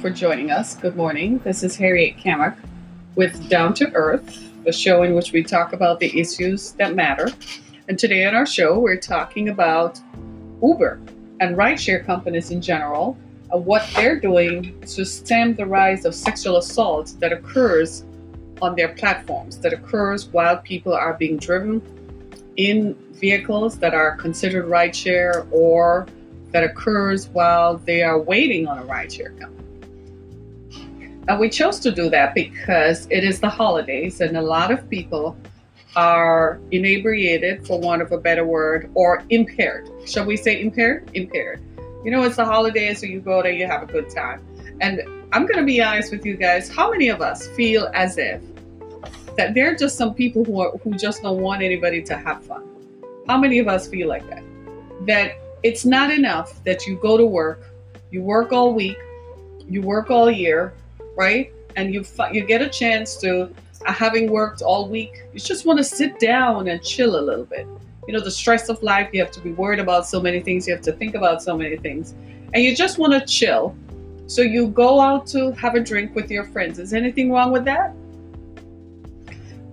for joining us. Good morning. This is Harriet Kamak with Down to Earth, the show in which we talk about the issues that matter. And today on our show, we're talking about Uber and rideshare companies in general and what they're doing to stem the rise of sexual assault that occurs on their platforms, that occurs while people are being driven in vehicles that are considered rideshare or that occurs while they are waiting on a rideshare company. And we chose to do that because it is the holidays and a lot of people are inebriated, for want of a better word, or impaired. Shall we say impaired? Impaired. You know, it's the holidays, so you go there, you have a good time. And I'm going to be honest with you guys. How many of us feel as if that there are just some people who are, who just don't want anybody to have fun? How many of us feel like that? That it's not enough that you go to work, you work all week, you work all year, right? And you you get a chance to, uh, having worked all week, you just want to sit down and chill a little bit. You know, the stress of life, you have to be worried about so many things, you have to think about so many things, and you just want to chill. So you go out to have a drink with your friends. Is anything wrong with that?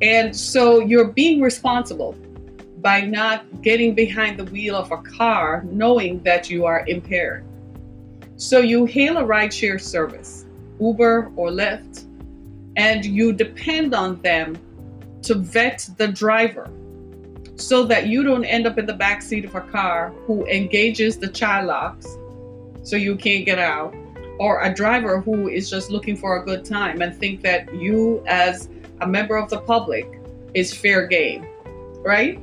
And so you're being responsible by not getting behind the wheel of a car knowing that you are impaired. So you hail a rideshare service, Uber or Lyft, and you depend on them to vet the driver so that you don't end up in the back seat of a car who engages the child locks so you can't get out or a driver who is just looking for a good time and think that you as a member of the public is fair game right?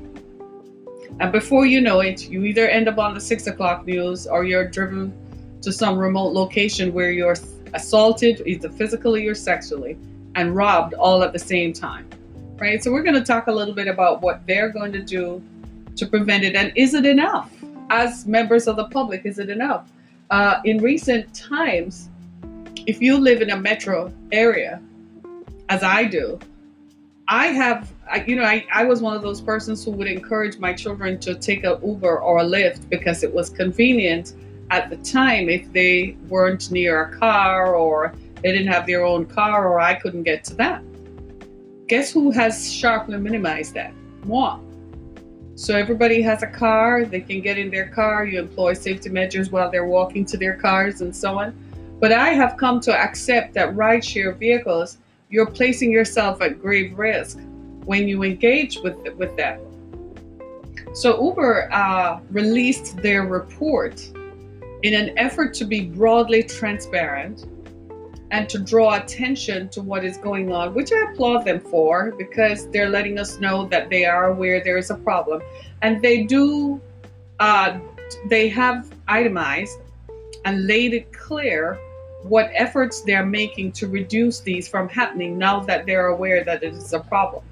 And before you know it, you either end up on the six o'clock news or you're driven to some remote location where you're assaulted, either physically or sexually, and robbed all at the same time. Right? So, we're going to talk a little bit about what they're going to do to prevent it. And is it enough? As members of the public, is it enough? Uh, in recent times, if you live in a metro area, as I do, I have, you know, I, I was one of those persons who would encourage my children to take a Uber or a Lyft because it was convenient at the time if they weren't near a car or they didn't have their own car or I couldn't get to them. Guess who has sharply minimized that? Moi. So everybody has a car, they can get in their car, you employ safety measures while they're walking to their cars and so on. But I have come to accept that rideshare vehicles you're placing yourself at grave risk when you engage with with them. So Uber uh, released their report in an effort to be broadly transparent and to draw attention to what is going on, which I applaud them for because they're letting us know that they are aware there is a problem, and they do. Uh, they have itemized and laid it clear what efforts they're making to reduce these from happening now that they're aware that it is a problem.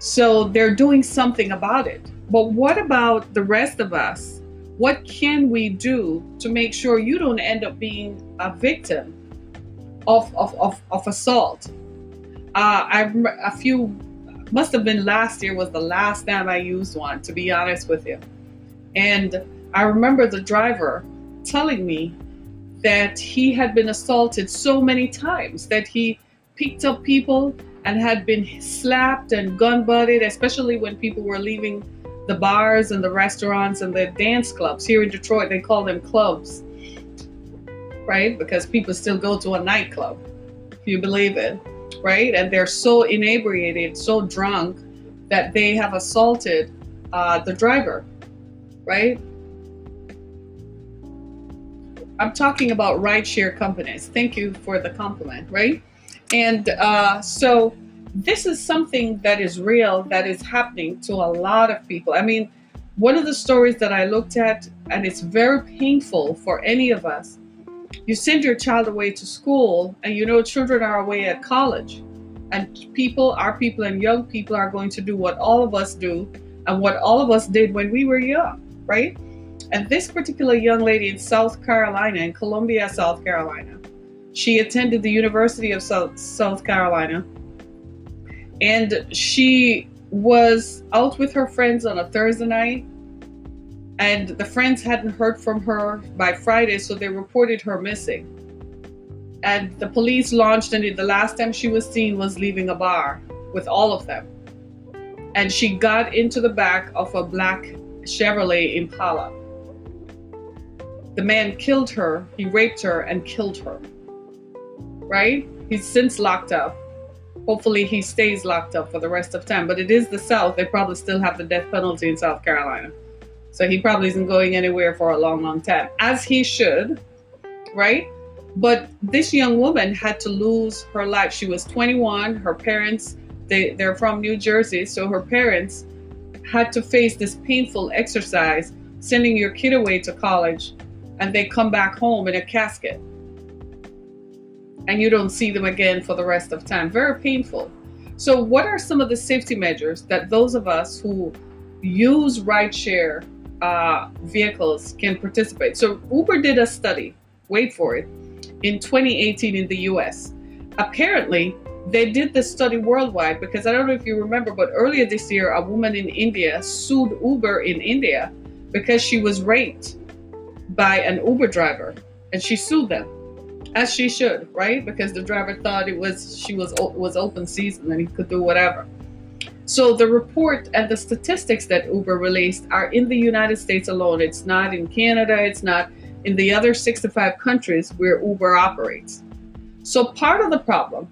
So they're doing something about it. But what about the rest of us? What can we do to make sure you don't end up being a victim of, of, of, of assault? Uh, I a few must have been last year was the last time I used one, to be honest with you. And I remember the driver telling me that he had been assaulted so many times that he picked up people and had been slapped and gun butted, especially when people were leaving the bars and the restaurants and the dance clubs. Here in Detroit, they call them clubs, right? Because people still go to a nightclub, if you believe it, right? And they're so inebriated, so drunk that they have assaulted uh, the driver, right? I'm talking about rideshare companies. Thank you for the compliment, right? And uh, so this is something that is real, that is happening to a lot of people. I mean, one of the stories that I looked at, and it's very painful for any of us. You send your child away to school, and you know children are away at college, and people, our people, and young people are going to do what all of us do, and what all of us did when we were young, right? And this particular young lady in South Carolina, in Columbia, South Carolina, she attended the University of South, South Carolina. And she was out with her friends on a Thursday night. And the friends hadn't heard from her by Friday, so they reported her missing. and the police launched and the last time she was seen was leaving a bar with all of them. And she got into the back of a black chevrolet impala. The man killed her he raped her and killed her. Right? He's since locked up hopefully he stays locked up for the rest of time but it is the south they probably still have the death penalty in south carolina so he probably isn't going anywhere for a long long time as he should right but this young woman had to lose her life. She was 21. Her parents, they, they're from New Jersey, so her parents had to face this painful exercise, sending your kid away to college, and they come back home in a casket. And you don't see them again for the rest of time. Very painful. So, what are some of the safety measures that those of us who use rideshare uh, vehicles can participate? So, Uber did a study. Wait for it in 2018 in the US. Apparently, they did this study worldwide because I don't know if you remember, but earlier this year, a woman in India sued Uber in India because she was raped by an Uber driver and she sued them as she should, right? Because the driver thought it was she was was open season and he could do whatever. So the report and the statistics that Uber released are in the United States alone. It's not in Canada, it's not in the other 65 countries where Uber operates. So part of the problem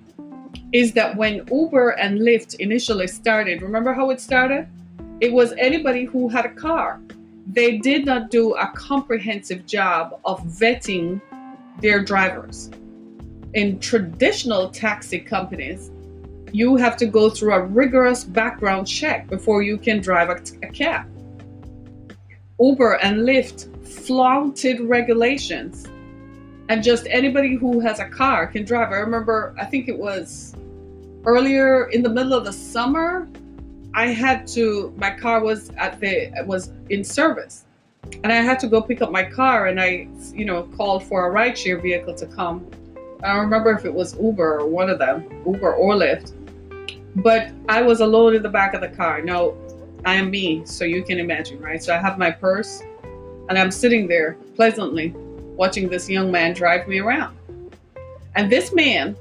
is that when Uber and Lyft initially started, remember how it started? It was anybody who had a car. They did not do a comprehensive job of vetting their drivers. In traditional taxi companies, you have to go through a rigorous background check before you can drive a, a cab. Uber and Lyft flaunted regulations and just anybody who has a car can drive. I remember, I think it was earlier in the middle of the summer, I had to, my car was at the, was in service and I had to go pick up my car and I, you know, called for a rideshare vehicle to come. I don't remember if it was Uber or one of them, Uber or Lyft, but I was alone in the back of the car. Now, I am me, so you can imagine, right? So I have my purse and I'm sitting there pleasantly watching this young man drive me around. And this man,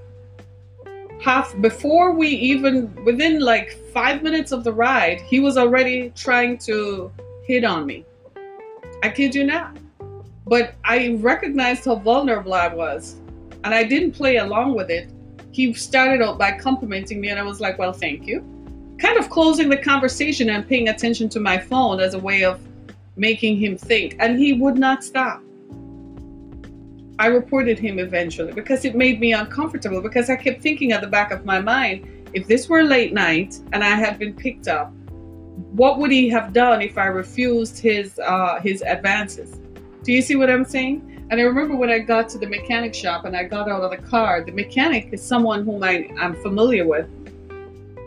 half before we even within like five minutes of the ride, he was already trying to hit on me. I kid you not. But I recognized how vulnerable I was. And I didn't play along with it. He started out by complimenting me, and I was like, well, thank you. Kind of closing the conversation and paying attention to my phone as a way of making him think, and he would not stop. I reported him eventually because it made me uncomfortable because I kept thinking at the back of my mind, if this were late night and I had been picked up, what would he have done if I refused his uh, his advances? Do you see what I'm saying? And I remember when I got to the mechanic shop and I got out of the car, the mechanic is someone whom I, I'm familiar with.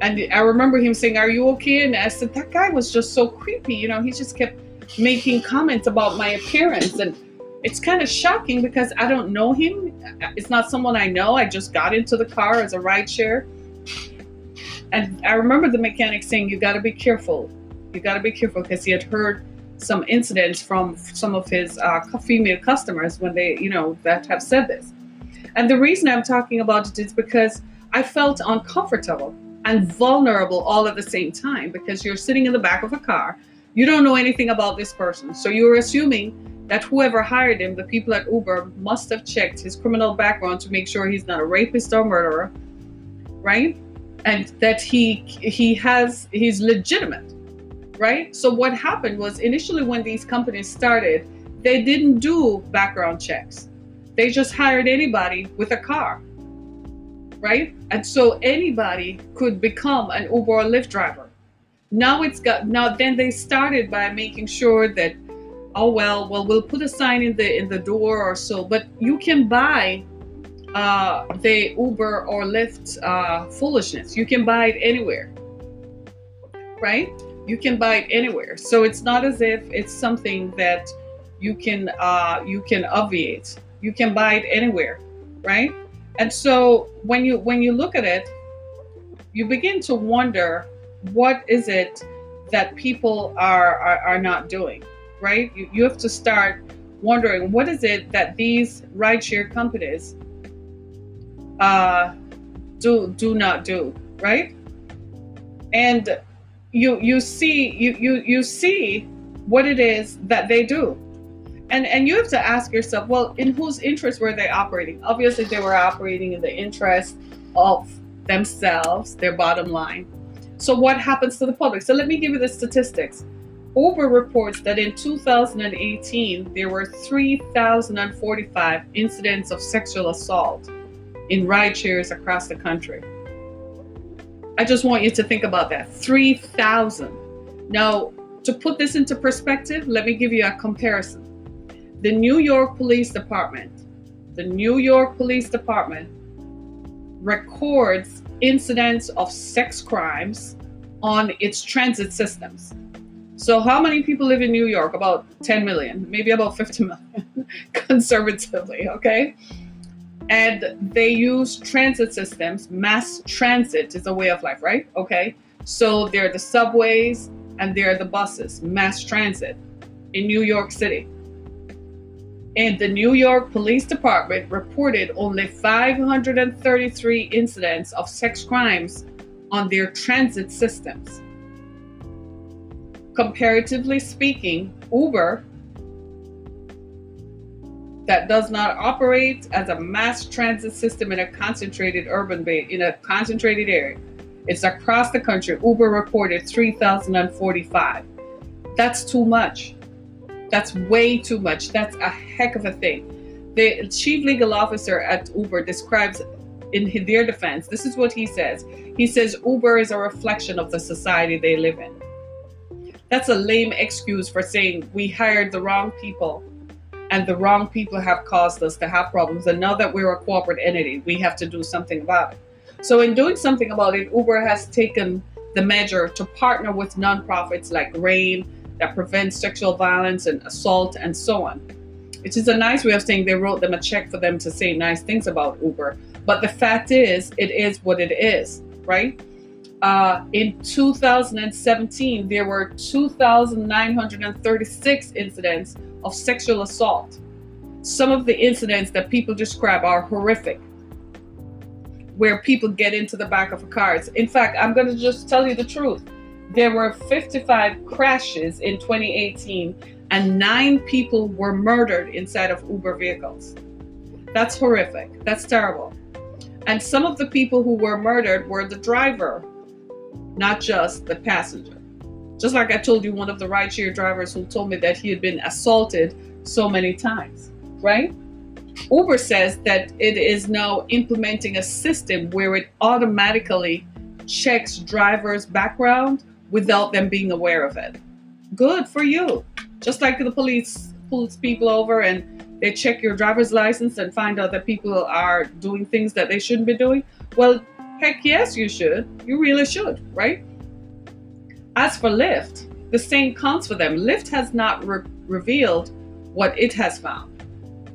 And I remember him saying, Are you okay? And I said, That guy was just so creepy. You know, he just kept making comments about my appearance and it's kind of shocking because I don't know him. It's not someone I know. I just got into the car as a ride share. And I remember the mechanic saying, You got to be careful. You got to be careful because he had heard some incidents from some of his uh, female customers when they, you know, that have said this. And the reason I'm talking about it is because I felt uncomfortable and vulnerable all at the same time because you're sitting in the back of a car you don't know anything about this person. So you're assuming that whoever hired him, the people at Uber, must have checked his criminal background to make sure he's not a rapist or murderer, right? And that he he has he's legitimate, right? So what happened was initially when these companies started, they didn't do background checks. They just hired anybody with a car, right? And so anybody could become an Uber or Lyft driver now it's got now then they started by making sure that oh well well we'll put a sign in the in the door or so but you can buy uh, the uber or lyft uh, foolishness. You can buy it anywhere right? You can buy it anywhere. So it's not as if it's something that you can uh, you can obviate. You can buy it anywhere right? And so when you when you look at it you begin to wonder what is it that people are, are, are not doing, right? You, you have to start wondering what is it that these rideshare companies uh, do do not do, right? And you you see you you you see what it is that they do. And and you have to ask yourself, well, in whose interest were they operating? Obviously they were operating in the interest of themselves, their bottom line. So what happens to the public? So let me give you the statistics. Uber reports that in 2018, there were 3,045 incidents of sexual assault in ride shares across the country. I just want you to think about that 3,000. Now, to put this into perspective, let me give you a comparison. The New York Police Department, the New York Police Department records incidents of sex crimes on its transit systems. So, how many people live in New York? About 10 million, maybe about 50 million, conservatively, okay? And they use transit systems. Mass transit is a way of life, right? Okay. So, there are the subways and there are the buses, mass transit in New York City. And the New York Police Department reported only 533 incidents of sex crimes on their transit systems. Comparatively speaking, Uber, that does not operate as a mass transit system in a concentrated urban bay in a concentrated area. It's across the country. Uber reported 3,045. That's too much. That's way too much. That's a heck of a thing. The chief legal officer at Uber describes in their defense, this is what he says. He says Uber is a reflection of the society they live in that's a lame excuse for saying we hired the wrong people and the wrong people have caused us to have problems. And now that we're a corporate entity, we have to do something about it. So, in doing something about it, Uber has taken the measure to partner with nonprofits like RAINN that prevent sexual violence and assault and so on. Which is a nice way of saying they wrote them a check for them to say nice things about Uber. But the fact is, it is what it is, right? Uh, in 2017, there were 2,936 incidents of sexual assault. Some of the incidents that people describe are horrific, where people get into the back of a cars. In fact, I'm going to just tell you the truth. There were 55 crashes in 2018, and nine people were murdered inside of Uber vehicles. That's horrific. That's terrible. And some of the people who were murdered were the driver not just the passenger. Just like I told you, one of the rideshare drivers who told me that he had been assaulted so many times, right? Uber says that it is now implementing a system where it automatically checks drivers' background without them being aware of it. Good for you. Just like the police pulls people over and they check your driver's license and find out that people are doing things that they shouldn't be doing. Well, Heck yes, you should. You really should, right? As for Lyft, the same counts for them. Lyft has not re- revealed what it has found.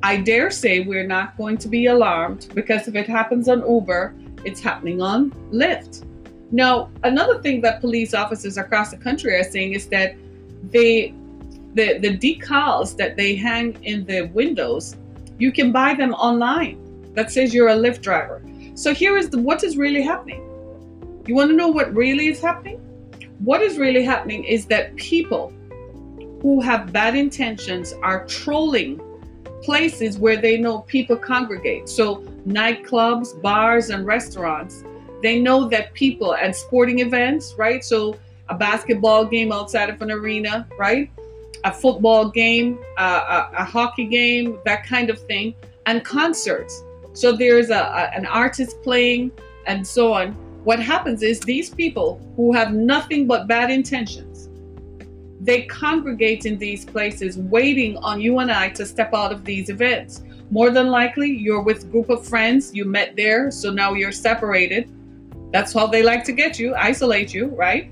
I dare say we're not going to be alarmed because if it happens on Uber, it's happening on Lyft. Now, another thing that police officers across the country are saying is that they the, the decals that they hang in the windows, you can buy them online that says you're a Lyft driver. So here is the, what is really happening. You want to know what really is happening? What is really happening is that people who have bad intentions are trolling places where they know people congregate. So nightclubs, bars, and restaurants. They know that people and sporting events, right? So a basketball game outside of an arena, right? A football game, uh, a, a hockey game, that kind of thing, and concerts. So there's a, a, an artist playing and so on. What happens is these people who have nothing but bad intentions, they congregate in these places waiting on you and I to step out of these events. More than likely, you're with a group of friends, you met there, so now you're separated. That's how they like to get you, isolate you, right?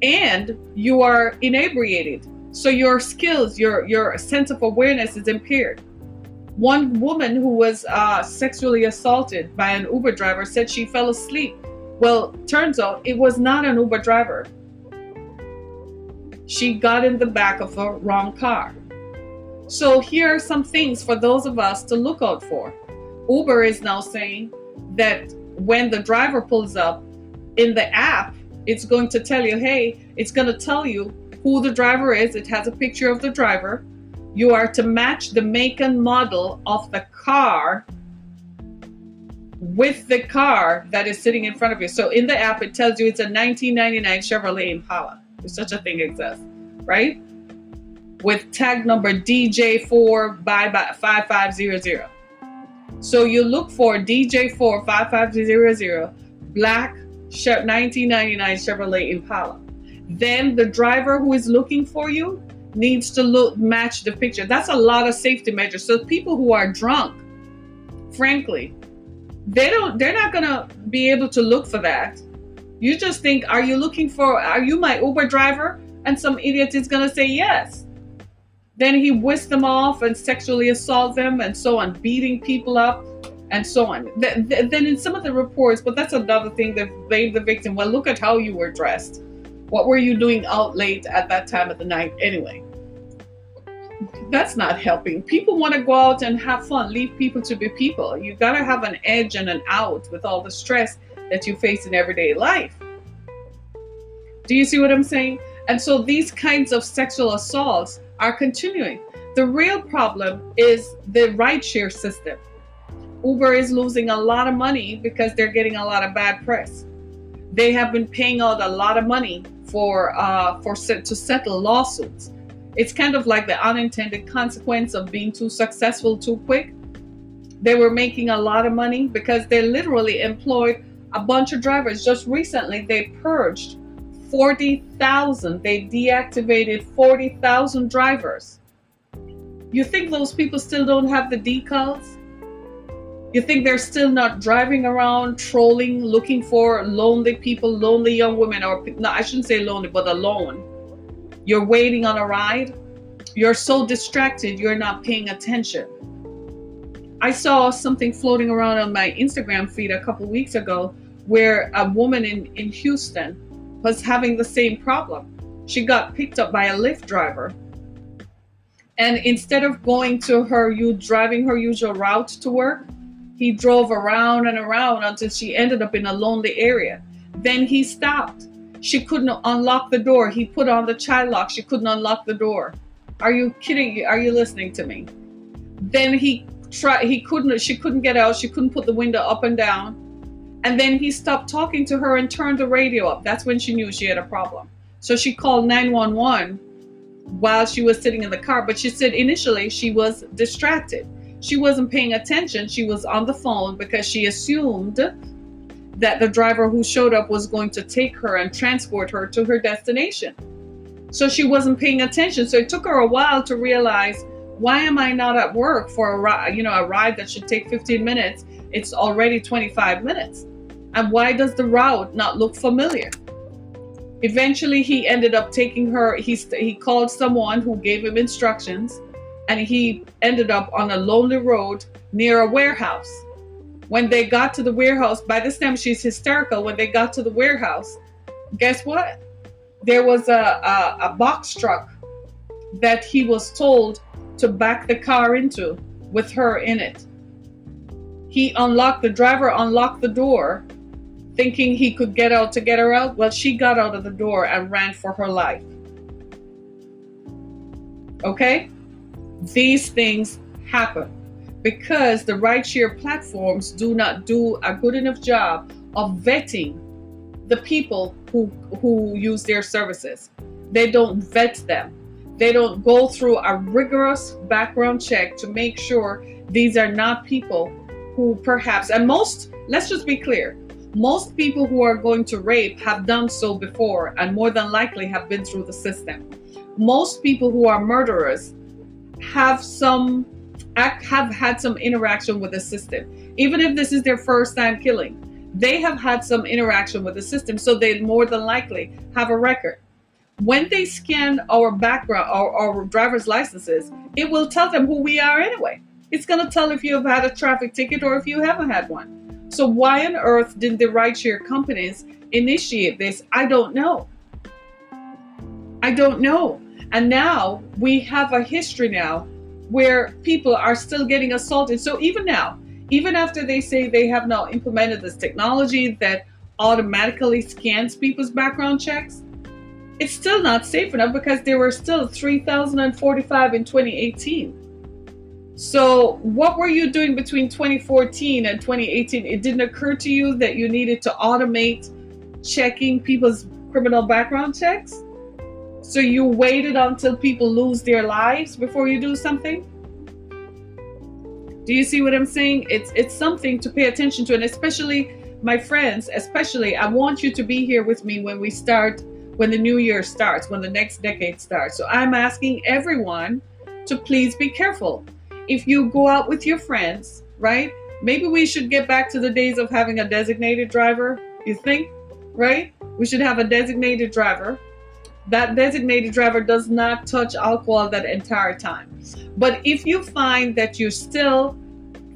And you are inebriated. So your skills, your your sense of awareness is impaired. One woman who was uh, sexually assaulted by an Uber driver said she fell asleep. Well, turns out it was not an Uber driver. She got in the back of a wrong car. So here are some things for those of us to look out for. Uber is now saying that when the driver pulls up in the app, it's going to tell you, hey, it's going to tell you who the driver is. It has a picture of the driver. You are to match the make and model of the car with the car that is sitting in front of you. So in the app, it tells you it's a 1999 Chevrolet Impala. If such a thing exists, right? With tag number DJ4 by 5500. So you look for DJ4 5500 black 1999 Chevrolet Impala. Then the driver who is looking for you needs to look match the picture. That's a lot of safety measures. So people who are drunk, frankly, they don't they're not gonna be able to look for that. You just think, are you looking for are you my Uber driver? And some idiot is gonna say yes. Then he whisks them off and sexually assault them and so on, beating people up and so on. Then in some of the reports, but that's another thing that blame the victim. Well, look at how you were dressed. What were you doing out late at that time of the night anyway? That's not helping. People want to go out and have fun, leave people to be people. You got to have an edge and an out with all the stress that you face in everyday life. Do you see what I'm saying? And so these kinds of sexual assaults are continuing. The real problem is the rideshare system Uber is losing a lot of money because they're getting a lot of bad press. They have been paying out a lot of money for uh, for to settle lawsuits. It's kind of like the unintended consequence of being too successful too quick. They were making a lot of money because they literally employed a bunch of drivers. Just recently, they purged 40,000. They deactivated 40,000 drivers. You think those people still don't have the decals? You think they're still not driving around trolling, looking for lonely people, lonely young women, or no, I shouldn't say lonely, but alone. You're waiting on a ride. You're so distracted, you're not paying attention. I saw something floating around on my Instagram feed a couple weeks ago where a woman in, in Houston was having the same problem. She got picked up by a Lyft driver. And instead of going to her, you driving her usual route to work, he drove around and around until she ended up in a lonely area. Then he stopped. She couldn't unlock the door. He put on the child lock. She couldn't unlock the door. Are you kidding? Are you listening to me? Then he tried. He couldn't. She couldn't get out. She couldn't put the window up and down. And then he stopped talking to her and turned the radio up. That's when she knew she had a problem. So she called 911 while she was sitting in the car. But she said initially she was distracted she wasn't paying attention. She was on the phone because she assumed that the driver who showed up was going to take her and transport her to her destination. So she wasn't paying attention. So it took her a while to realize why am I not at work for a ride, you know, a ride that should take 15 minutes? It's already 25 minutes. And why does the route not look familiar? Eventually, he ended up taking her. He he called someone who gave him instructions and he ended up on a lonely road near a warehouse. When they got to the warehouse, by this time she's hysterical. When they got to the warehouse, guess what? There was a, a, a box truck that he was told to back the car into with her in it. He unlocked, the driver unlocked the door thinking he could get out to get her out. Well, she got out of the door and ran for her life. Okay? These things happen because the rideshare platforms do not do a good enough job of vetting the people who who use their services. They don't vet them. They don't go through a rigorous background check to make sure these are not people who perhaps and most let's just be clear most people who are going to rape have done so before and more than likely have been through the system most people who are murderers have some have had some interaction with the system. Even if this is their first time killing they have had some interaction with the system so they more than likely have a record. When they scan our background our, our driver's licenses it will tell them who we are anyway. It's going to tell if you have had a traffic ticket or if you haven't had one. So why on earth didn't the rideshare companies initiate this? I don't know. I don't know. And now we have a history now where people are still getting assaulted. So even now, even after they say they have now implemented this technology that automatically scans people's background checks, it's still not safe enough because there were still 3,045 in 2018. So, what were you doing between 2014 and 2018? It didn't occur to you that you needed to automate checking people's criminal background checks? So, you waited until people lose their lives before you do something? Do you see what I'm saying? It's it's something to pay attention to and especially my friends, especially I want you to be here with me when we start when the new year starts, when the next decade starts. So I'm asking everyone to please be careful if you go out with your friends, right? Maybe we should get back to the days of having a designated driver. You think, right? We should have a designated driver. That designated driver does not touch alcohol that entire time. But if you find that you still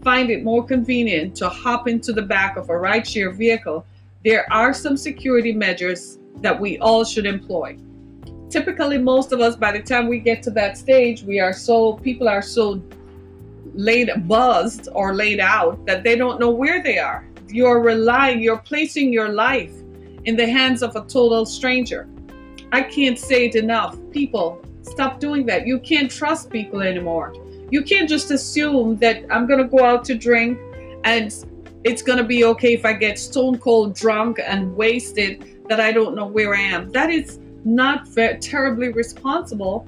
find it more convenient to hop into the back of a rideshare vehicle, there are some security measures that we all should employ. Typically, most of us, by the time we get to that stage, we are so, people are so laid buzzed or laid out that they don't know where they are. You're relying, you're placing your life in the hands of a total stranger. I can't say it enough. People, stop doing that. You can't trust people anymore. You can't just assume that I'm going to go out to drink and it's going to be okay if I get stone cold drunk and wasted that I don't know where I am. That is not terribly responsible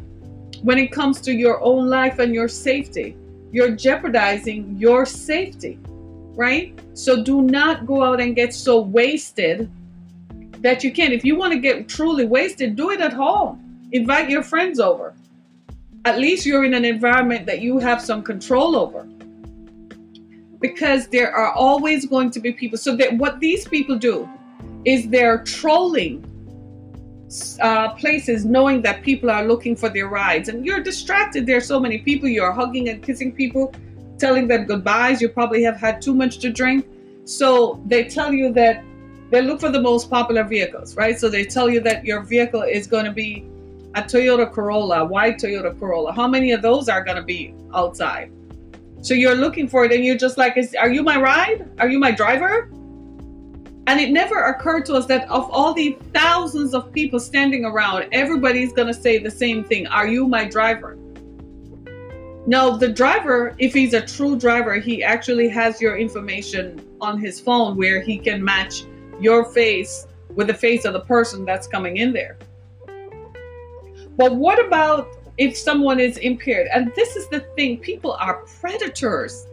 when it comes to your own life and your safety you're jeopardizing your safety, right? So do not go out and get so wasted that you can. If you want to get truly wasted, do it at home. Invite your friends over. At least you're in an environment that you have some control over. Because there are always going to be people. So that what these people do is they're trolling uh, places knowing that people are looking for their rides and you're distracted. There are so many people. You're hugging and kissing people, telling them goodbyes. You probably have had too much to drink. So they tell you that they look for the most popular vehicles, right? So they tell you that your vehicle is going to be a Toyota Corolla, white Toyota Corolla. How many of those are going to be outside? So you're looking for it and you're just like, are you my ride? Are you my driver? And it never occurred to us that of all the thousands of people standing around, everybody's going to say the same thing Are you my driver? No, the driver, if he's a true driver, he actually has your information on his phone where he can match your face with the face of the person that's coming in there. But what about if someone is impaired? And this is the thing people are predators.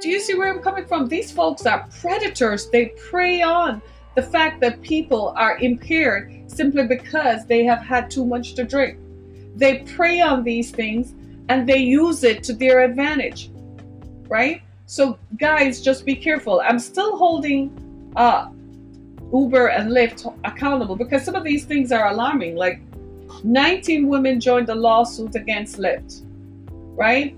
Do you see where I'm coming from? These folks are predators. They prey on the fact that people are impaired simply because they have had too much to drink. They prey on these things and they use it to their advantage, right? So, guys, just be careful. I'm still holding uh, Uber and Lyft accountable because some of these things are alarming. Like 19 women joined a lawsuit against Lyft, right?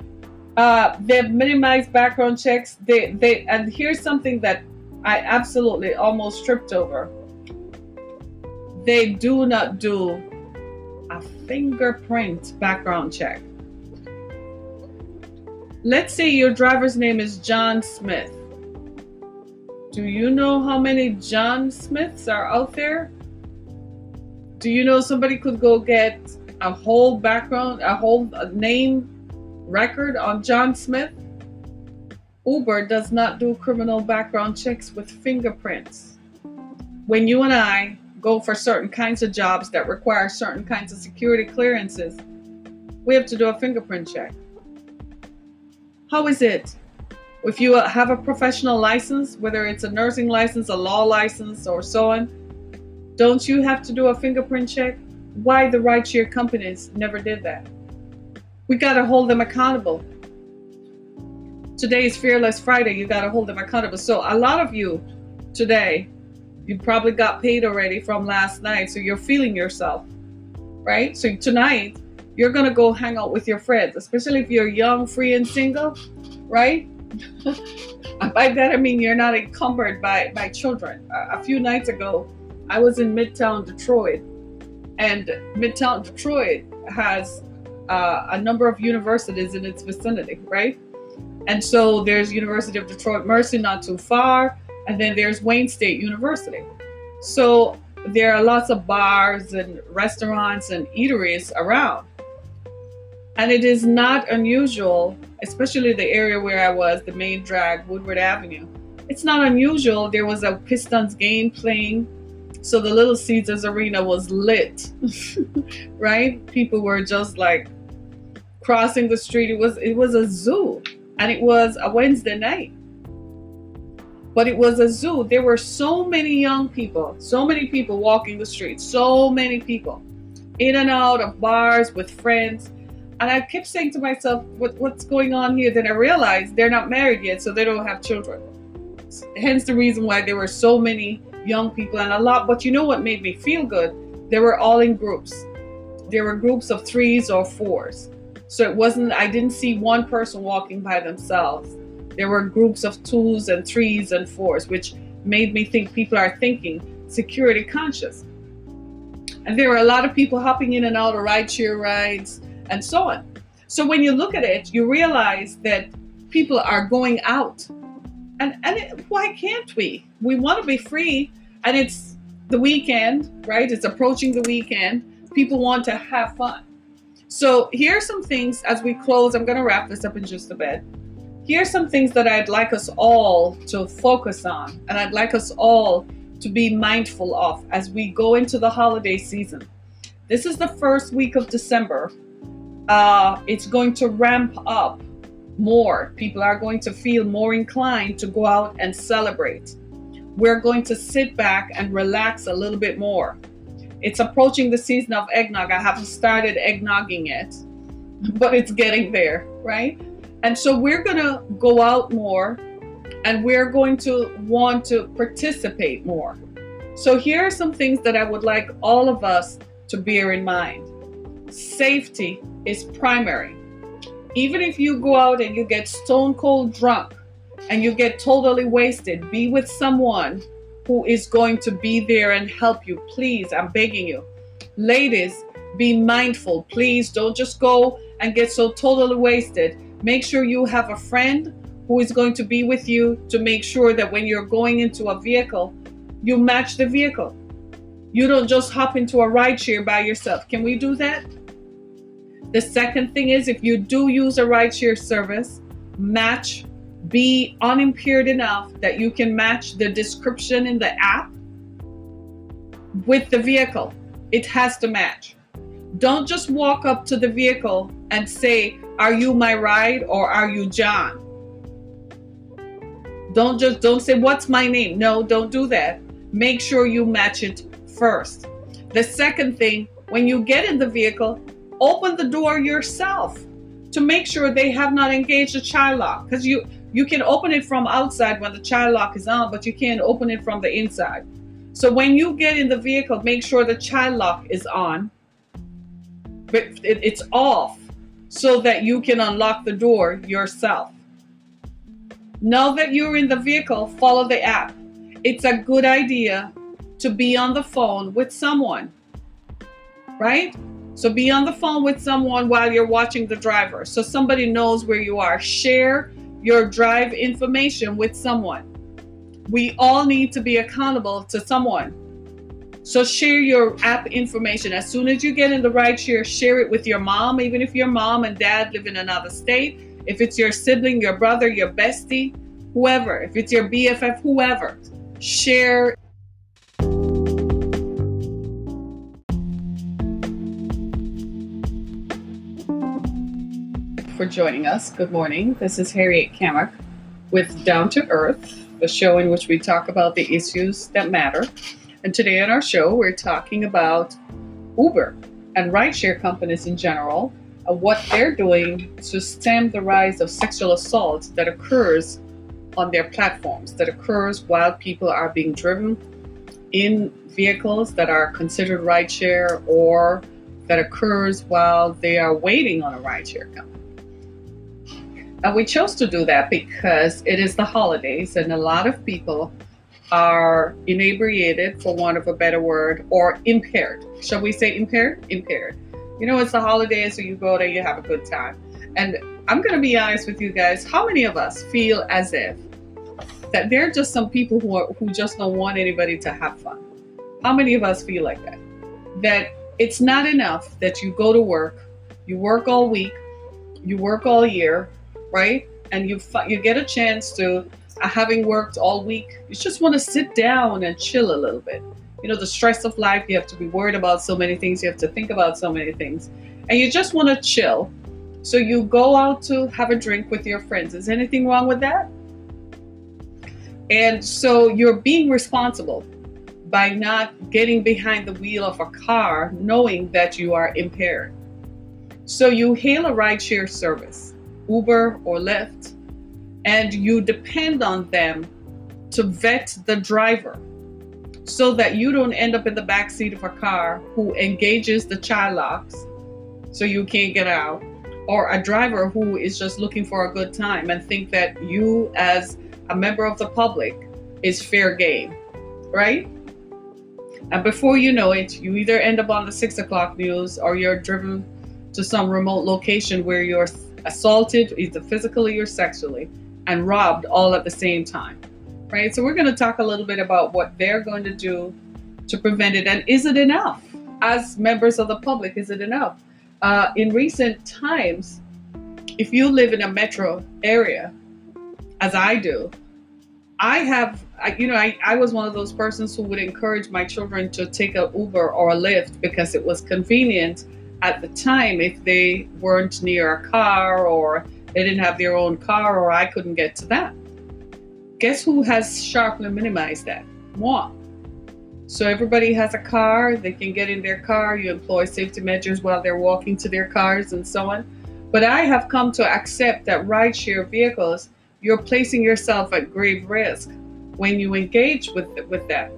Uh, they've minimized background checks. They they and here's something that I absolutely almost tripped over. They do not do a fingerprint background check. Let's say your driver's name is John Smith. Do you know how many John Smiths are out there? Do you know somebody could go get a whole background, a whole name record on John Smith, Uber does not do criminal background checks with fingerprints. When you and I go for certain kinds of jobs that require certain kinds of security clearances, we have to do a fingerprint check. How is it if you have a professional license, whether it's a nursing license, a law license, or so on? Don't you have to do a fingerprint check? Why the rideshare companies never did that? we got to hold them accountable. Today is Fearless Friday. You got to hold them accountable. So, a lot of you today, you probably got paid already from last night. So, you're feeling yourself, right? So, tonight, you're going to go hang out with your friends, especially if you're young, free, and single, right? by that, I mean you're not encumbered by, by children. a few nights ago, I was in Midtown Detroit, and Midtown Detroit has uh, a number of universities in its vicinity, right? And so there's University of Detroit Mercy not too far, and then there's Wayne State University. So there are lots of bars and restaurants and eateries around. And it is not unusual, especially the area where I was, the main drag, Woodward Avenue. It's not unusual. There was a Pistons game playing, so the Little Caesars Arena was lit, right? People were just like crossing the street. It was it was a zoo, and it was a Wednesday night. But it was a zoo. There were so many young people, so many people walking the streets, so many people in and out of bars with friends. And I kept saying to myself, what, what's going on here? Then I realized they're not married yet, so they don't have children. Hence the reason why there were so many young people and a lot. But you know what made me feel good? They were all in groups. There were groups of threes or fours. So it wasn't, I didn't see one person walking by themselves. There were groups of twos and threes and fours, which made me think people are thinking security conscious. And there were a lot of people hopping in and out of rideshare rides and so on. So when you look at it, you realize that people are going out. And, and it, why can't we? We want to be free, and it's the weekend, right? It's approaching the weekend. People want to have fun. So here are some things as we close. I'm going to wrap this up in just a bit Here are some things that I'd like us all to focus on, and I'd like us all to be mindful of as we go into the holiday season. This is the first week of December. Uh, it's going to ramp up more. People are going to feel more inclined to go out and celebrate. We're going to sit back and relax a little bit more. It's approaching the season of eggnog. I haven't started eggnogging yet, but it's getting there, right? And so we're going to go out more and we're going to want to participate more. So here are some things that I would like all of us to bear in mind. Safety is primary. Even if you go out and you get stone cold drunk and you get totally wasted, be with someone who is going to be there and help you. Please, I'm begging you. Ladies, be mindful. Please don't just go and get so totally wasted Make sure you have a friend who is going to be with you to make sure that when you're going into a vehicle, you match the vehicle. You don't just hop into a ride share by yourself. Can we do that? The second thing is if you do use a ride share service, match, be unimpaired enough that you can match the description in the app with the vehicle. It has to match. Don't just walk up to the vehicle and say, Are you my ride or are you John? Don't just don't say what's my name. No, don't do that. Make sure you match it first. The second thing, when you get in the vehicle, open the door yourself to make sure they have not engaged a child lock because you you can open it from outside when the child lock is on, but you can't open it from the inside. So when you get in the vehicle, make sure the child lock is on, but it, it's off so that you can unlock the door yourself. Now that you're in the vehicle, follow the app. It's a good idea to be on the phone with someone, right? So be on the phone with someone while you're watching the driver so somebody knows where you are. Share your drive information with someone. We all need to be accountable to someone. So share your app information. As soon as you get in the ride share, share it with your mom, even if your mom and dad live in another state. If it's your sibling, your brother, your bestie, whoever, if it's your BFF, whoever, share for joining us. Good morning. This is Harriet Kamek with Down to Earth, the show in which we talk about the issues that matter. And today on our show, we're talking about Uber and rideshare companies in general, and what they're doing to stem the rise of sexual assault that occurs on their platforms, that occurs while people are being driven in vehicles that are considered rideshare or that occurs while they are waiting on a rideshare company. And we chose to do that because it is the holidays and a lot of people are inebriated, for want of a better word, or impaired. Shall we say impaired? Impaired. You know, it's the holidays, so you go there, you have a good time. And I'm going to be honest with you guys. How many of us feel as if that there are just some people who are, who just don't want anybody to have fun? How many of us feel like that? That it's not enough that you go to work, you work all week, you work all year, right? And you you get a chance to, uh, having worked all week, you just want to sit down and chill a little bit. You know, the stress of life, you have to be worried about so many things, you have to think about so many things, and you just want to chill. So you go out to have a drink with your friends. Is anything wrong with that? And so you're being responsible by not getting behind the wheel of a car knowing that you are impaired. So you hail a rideshare service, Uber or Lyft, and you depend on them to vet the driver so that you don't end up in the back seat of a car who engages the child locks so you can't get out or a driver who is just looking for a good time and think that you as a member of the public is fair game right? And before you know it you either end up on the six o'clock news or you're driven to some remote location where you're assaulted either physically or sexually and robbed all at the same time. Right? So we're going to talk a little bit about what they're going to do to prevent it and is it enough? As members of the public, is it enough? Uh, in recent times, if you live in a metro area, as I do, I have, you know, I, I was one of those persons who would encourage my children to take a Uber or a Lyft because it was convenient at the time if they weren't near a car or they didn't have their own car or I couldn't get to them. Guess who has sharply minimized that? Moi. So everybody has a car, they can get in their car, you employ safety measures while they're walking to their cars and so on. But I have come to accept that rideshare vehicles, you're placing yourself at grave risk when you engage with, with that.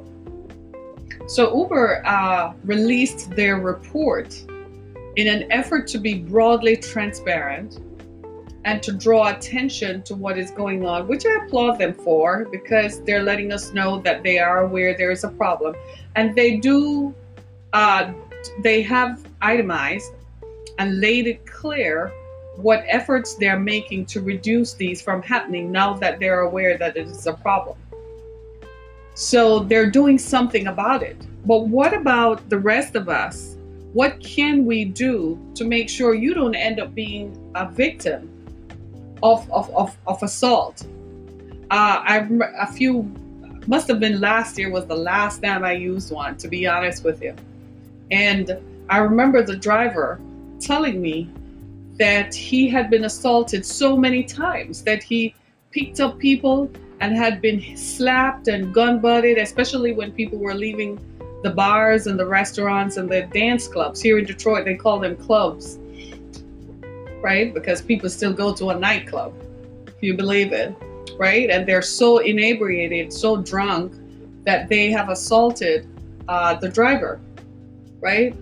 So Uber uh, released their report in an effort to be broadly transparent and to draw attention to what is going on, which I applaud them for because they're letting us know that they are aware there is a problem. And they do, uh, they have itemized and laid it clear what efforts they're making to reduce these from happening now that they're aware that it is a problem. So they're doing something about it. But what about the rest of us what can we do to make sure you don't end up being a victim of, of, of, of assault? Uh, I a few must have been last year was the last time I used one, to be honest with you. And I remember the driver telling me that he had been assaulted so many times that he picked up people and had been slapped and gun butted, especially when people were leaving the bars and the restaurants and the dance clubs here in Detroit, they call them clubs, right? Because people still go to a nightclub, if you believe it, right? And they're so inebriated, so drunk that they have assaulted uh, the driver, right?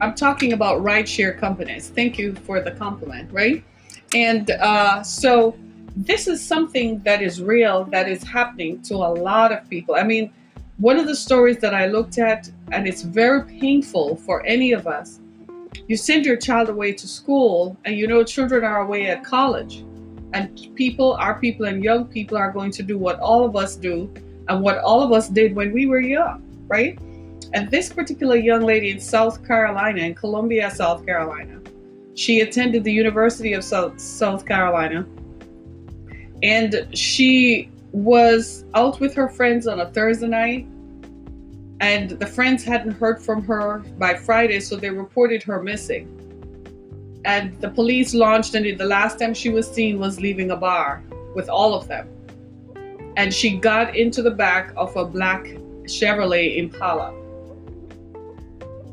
I'm talking about rideshare companies. Thank you for the compliment, right? And uh, so this is something that is real, that is happening to a lot of people. I mean, one of the stories that I looked at, and it's very painful for any of us. You send your child away to school, and you know children are away at college, and people, our people, and young people are going to do what all of us do, and what all of us did when we were young, right? And this particular young lady in South Carolina, in Columbia, South Carolina, she attended the University of South, South Carolina and she was out with her friends on a Thursday night, and the friends hadn't heard from her by Friday, so they reported her missing. And the police launched, and the last time she was seen was leaving a bar with all of them. And she got into the back of a black Chevrolet Impala.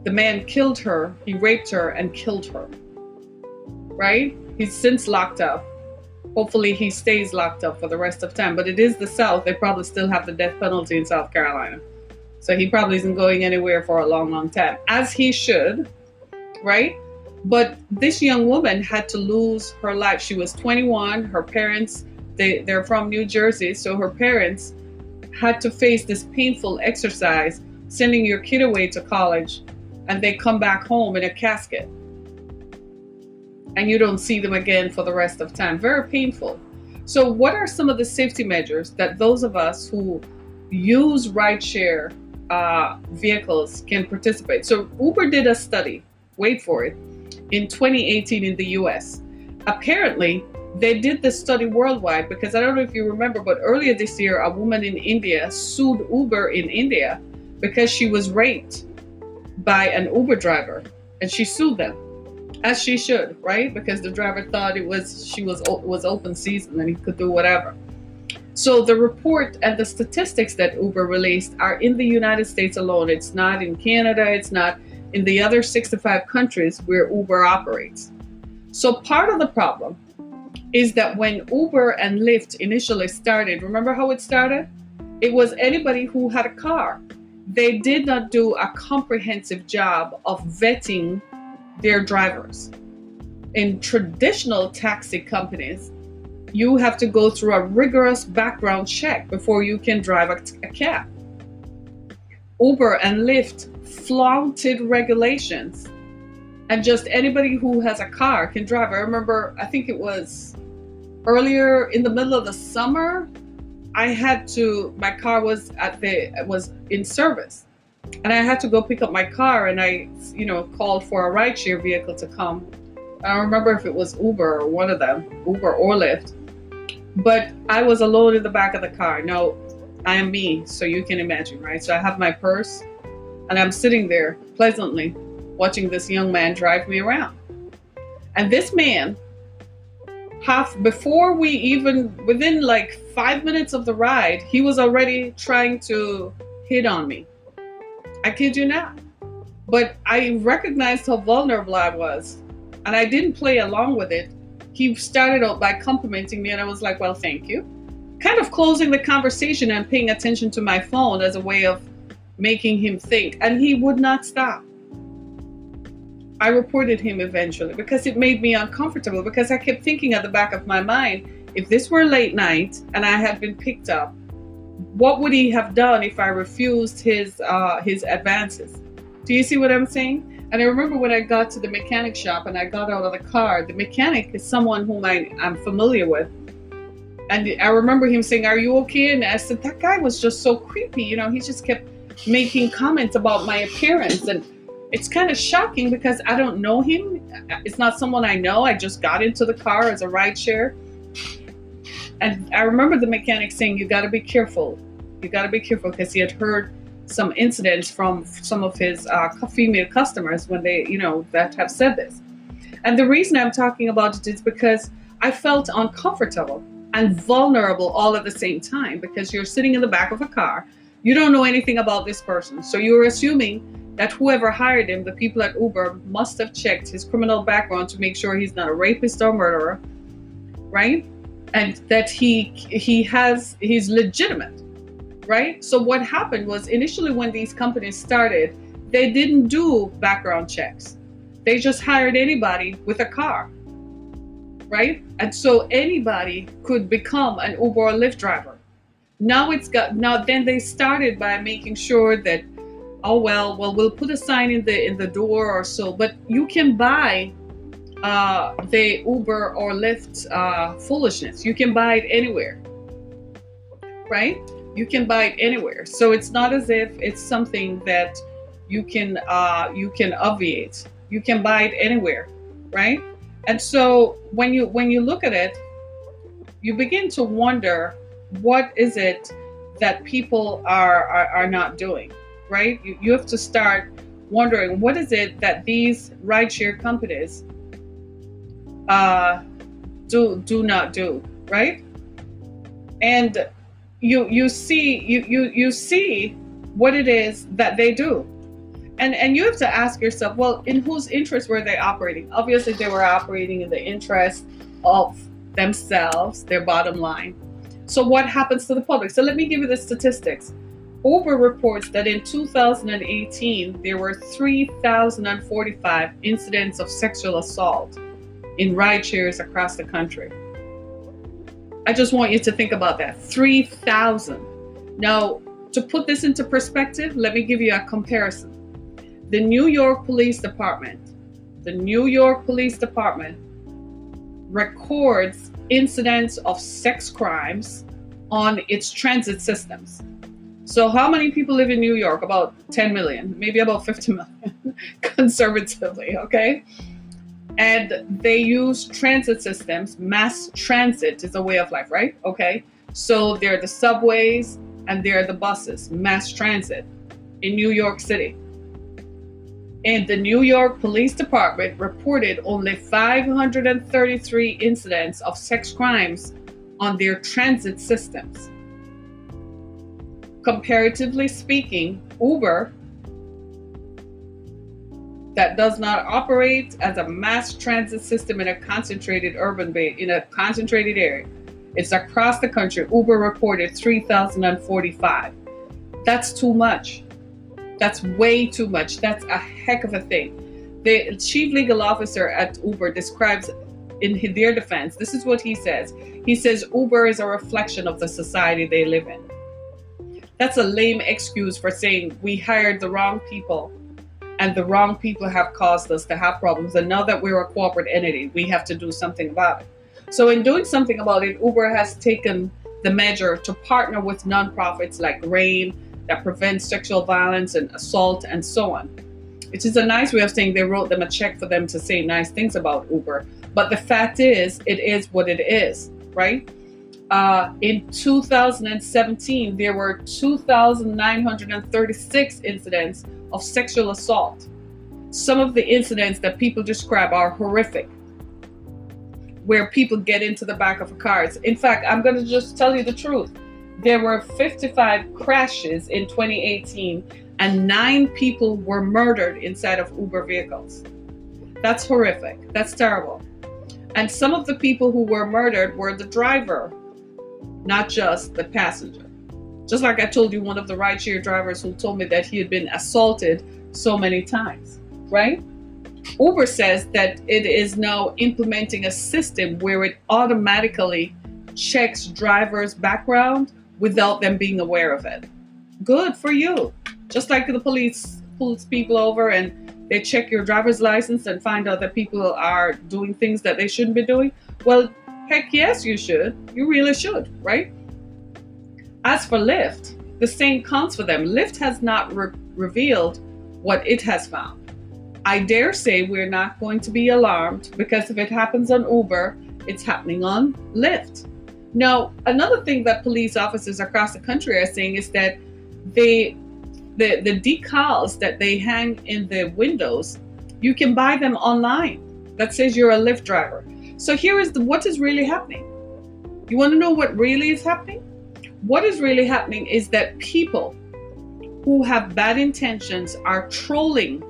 The man killed her, he raped her, and killed her. Right? He's since locked up hopefully he stays locked up for the rest of time. But it is the South. They probably still have the death penalty in South Carolina. So he probably isn't going anywhere for a long, long time, as he should, right? But this young woman had to lose her life. She was 21. Her parents, they, they're from New Jersey. So her parents had to face this painful exercise, sending your kid away to college, and they come back home in a casket. And you don't see them again for the rest of time. Very painful. So, what are some of the safety measures that those of us who use rideshare uh, vehicles can participate? So, Uber did a study, wait for it, in 2018 in the US. Apparently, they did this study worldwide because I don't know if you remember, but earlier this year, a woman in India sued Uber in India because she was raped by an Uber driver and she sued them as she should, right? Because the driver thought it was she was was open season and he could do whatever. So the report and the statistics that Uber released are in the United States alone. It's not in Canada. It's not in the other 65 countries where Uber operates. So part of the problem is that when Uber and Lyft initially started, remember how it started? It was anybody who had a car. They did not do a comprehensive job of vetting their drivers. In traditional taxi companies, you have to go through a rigorous background check before you can drive a, a cab. Uber and Lyft flaunted regulations, and just anybody who has a car can drive. I remember, I think it was earlier in the middle of the summer, I had to. My car was at the was in service, and I had to go pick up my car and I, you know, called for a rideshare vehicle to come. I don't remember if it was Uber or one of them, Uber or Lyft. But I was alone in the back of the car. No, I am me, so you can imagine, right? So I have my purse and I'm sitting there pleasantly watching this young man drive me around. And this man, half before we even within like five minutes of the ride, he was already trying to hit on me. I kid you not. But I recognized how vulnerable I was, and I didn't play along with it. He started out by complimenting me, and I was like, Well, thank you. Kind of closing the conversation and paying attention to my phone as a way of making him think, and he would not stop. I reported him eventually because it made me uncomfortable because I kept thinking at the back of my mind if this were late night and I had been picked up, what would he have done if I refused his uh, his advances? Do you see what I'm saying? And I remember when I got to the mechanic shop and I got out of the car, the mechanic is someone whom I, I'm familiar with. And I remember him saying, Are you okay? And I said, That guy was just so creepy. You know, he just kept making comments about my appearance. And it's kind of shocking because I don't know him. It's not someone I know. I just got into the car as a ride share. And I remember the mechanic saying, You got to be careful. You got to be careful because he had heard some incidents from some of his uh, female customers when they, you know, that have said this. And the reason I'm talking about it is because I felt uncomfortable and vulnerable all at the same time because you're sitting in the back of a car. You don't know anything about this person. So you're assuming that whoever hired him, the people at Uber, must have checked his criminal background to make sure he's not a rapist or murderer, right? And that he he has he's legitimate right? So what happened was initially when these companies started, they didn't do background checks. They just hired anybody with a car, right? And so anybody could become an Uber or Lyft driver. Now it's got now then they started by making sure that oh well well we'll put a sign in the in the door or so, but you can buy uh, the Uber or Lyft uh, foolishness. You can buy it anywhere, right? you can buy it anywhere. So it's not as if it's something that you can uh, you can obviate. You can buy it anywhere, right? And so when you when you look at it, you begin to wonder what is it that people are are, are not doing, right? You, you have to start wondering what is it that these rideshare companies uh, do do not do, right? And you you see you you you see what it is that they do. And and you have to ask yourself well in whose interest were they operating? Obviously they were operating in the interest of themselves their bottom line. So what happens to the public? So let me give you the statistics. Uber reports that in 2018 there were 3045 incidents of sexual assault in ride shares across the country I just want you to think about that 3,000. Now, to put this into perspective, let me give you a comparison. The New York Police Department, the New York Police Department records incidents of sex crimes on its transit systems. So, how many people live in New York? About 10 million, maybe about 50 million, conservatively, okay? And they use transit systems. Mass transit is a way of life, right? Okay. So, there are the subways and there are the buses, mass transit in New York City. And the New York Police Department reported only 533 incidents of sex crimes on their transit systems. Comparatively speaking, Uber, that does not operate as a mass transit system in a concentrated urban bay in a concentrated area. It's across the country. Uber reported 3,045. That's too much. That's way too much. That's a heck of a thing. The chief legal officer at Uber describes in their defense, this is what he says. He says Uber is a reflection of the society they live in. That's a lame excuse for saying we hired the wrong people and the wrong people have caused us to have problems. And now that we're a corporate entity, we have to do something about it. So, in doing something about it, Uber has taken the measure to partner with nonprofits like RAINN that prevents sexual violence and assault and so on. It is a nice way of saying they wrote them a check for them to say nice things about Uber. But the fact is, it is what it is, right? Uh, in 2017, there were 2,936 incidents of sexual assault. Some of the incidents that people describe are horrific, where people get into the back of cars. In fact, I'm going to just tell you the truth there were 55 crashes in 2018 and nine people were murdered inside of Uber vehicles. That's horrific. That's terrible. And some of the people who were murdered were the driver, not just the passenger. Just like I told you, one of the rideshare drivers who told me that he had been assaulted so many times, right? Uber says that it is now implementing a system where it automatically checks drivers' background without them being aware of it. Good for you. Just like the police pulls people over and they check your driver's license and find out that people are doing things that they shouldn't be doing. Well, heck yes, you should. You really should, right? As for Lyft, the same counts for them. Lyft has not re- revealed what it has found. I dare say we're not going to be alarmed because if it happens on Uber, it's happening on Lyft. Now, another thing that police officers across the country are saying is that they the the decals that they hang in the windows, you can buy them online that says you're a Lyft driver. So here is the, what is really happening. You want to know what really is happening? What is really happening is that people who have bad intentions are trolling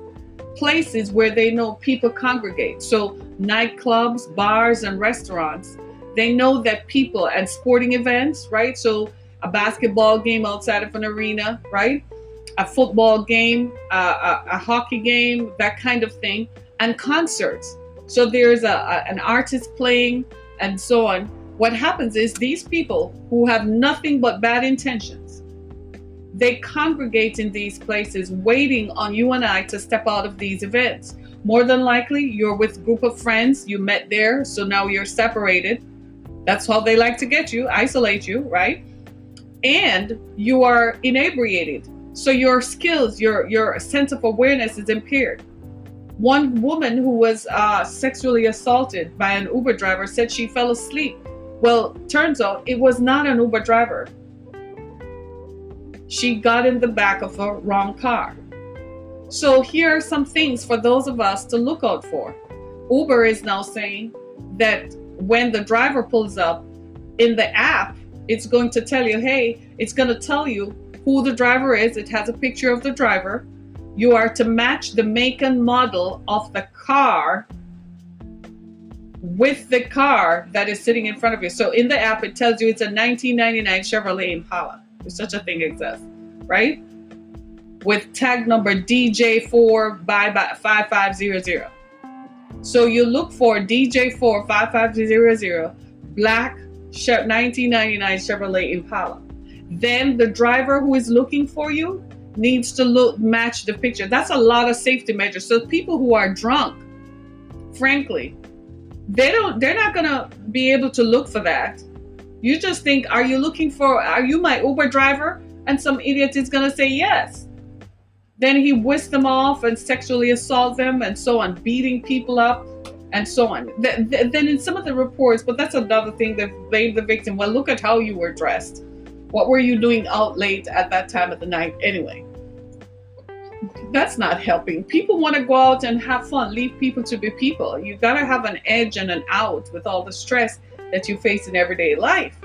places where they know people congregate. So nightclubs, bars, and restaurants they know that people and sporting events, right? So a basketball game outside of an arena, right? A football game, a, a, hockey game, that kind of thing, and concerts. So there's a, a, an artist playing and so on. What happens is these people who have nothing but bad intentions, they congregate in these places waiting on you and I to step out of these events. More than likely, you're with group of friends, you met there, so now you're separated that's how they like to get you, isolate you, right? And you are inebriated. So your skills, your your sense of awareness is impaired. One woman who was uh, sexually assaulted by an Uber driver said she fell asleep. Well, turns out it was not an Uber driver. She got in the back of a wrong car. So here are some things for those of us to look out for. Uber is now saying that when the driver pulls up in the app, it's going to tell you, hey, it's going to tell you who the driver is. It has a picture of the driver. You are to match the make and model of the car with the car that is sitting in front of you. So in the app, it tells you it's a 1999 Chevrolet Impala. If such a thing exists, right? With tag number DJ4 by 5500. So you look for DJ45500 black 1999 Chevrolet Impala. Then the driver who is looking for you needs to look match the picture. That's a lot of safety measures. So people who are drunk, frankly, They don't they're not to be able to look for that. You just think are you looking for are you my Uber driver? And some idiot is to say yes. Then he whisks them off and sexually assault them and so on, beating people up and so on. Then in some of the reports, but that's another thing, they blame the victim. Well, look at how you were dressed. What were you doing out late at that time of the night anyway? That's not helping. People want to go out and have fun, leave people to be people. You got to have an edge and an out with all the stress that you face in everyday life.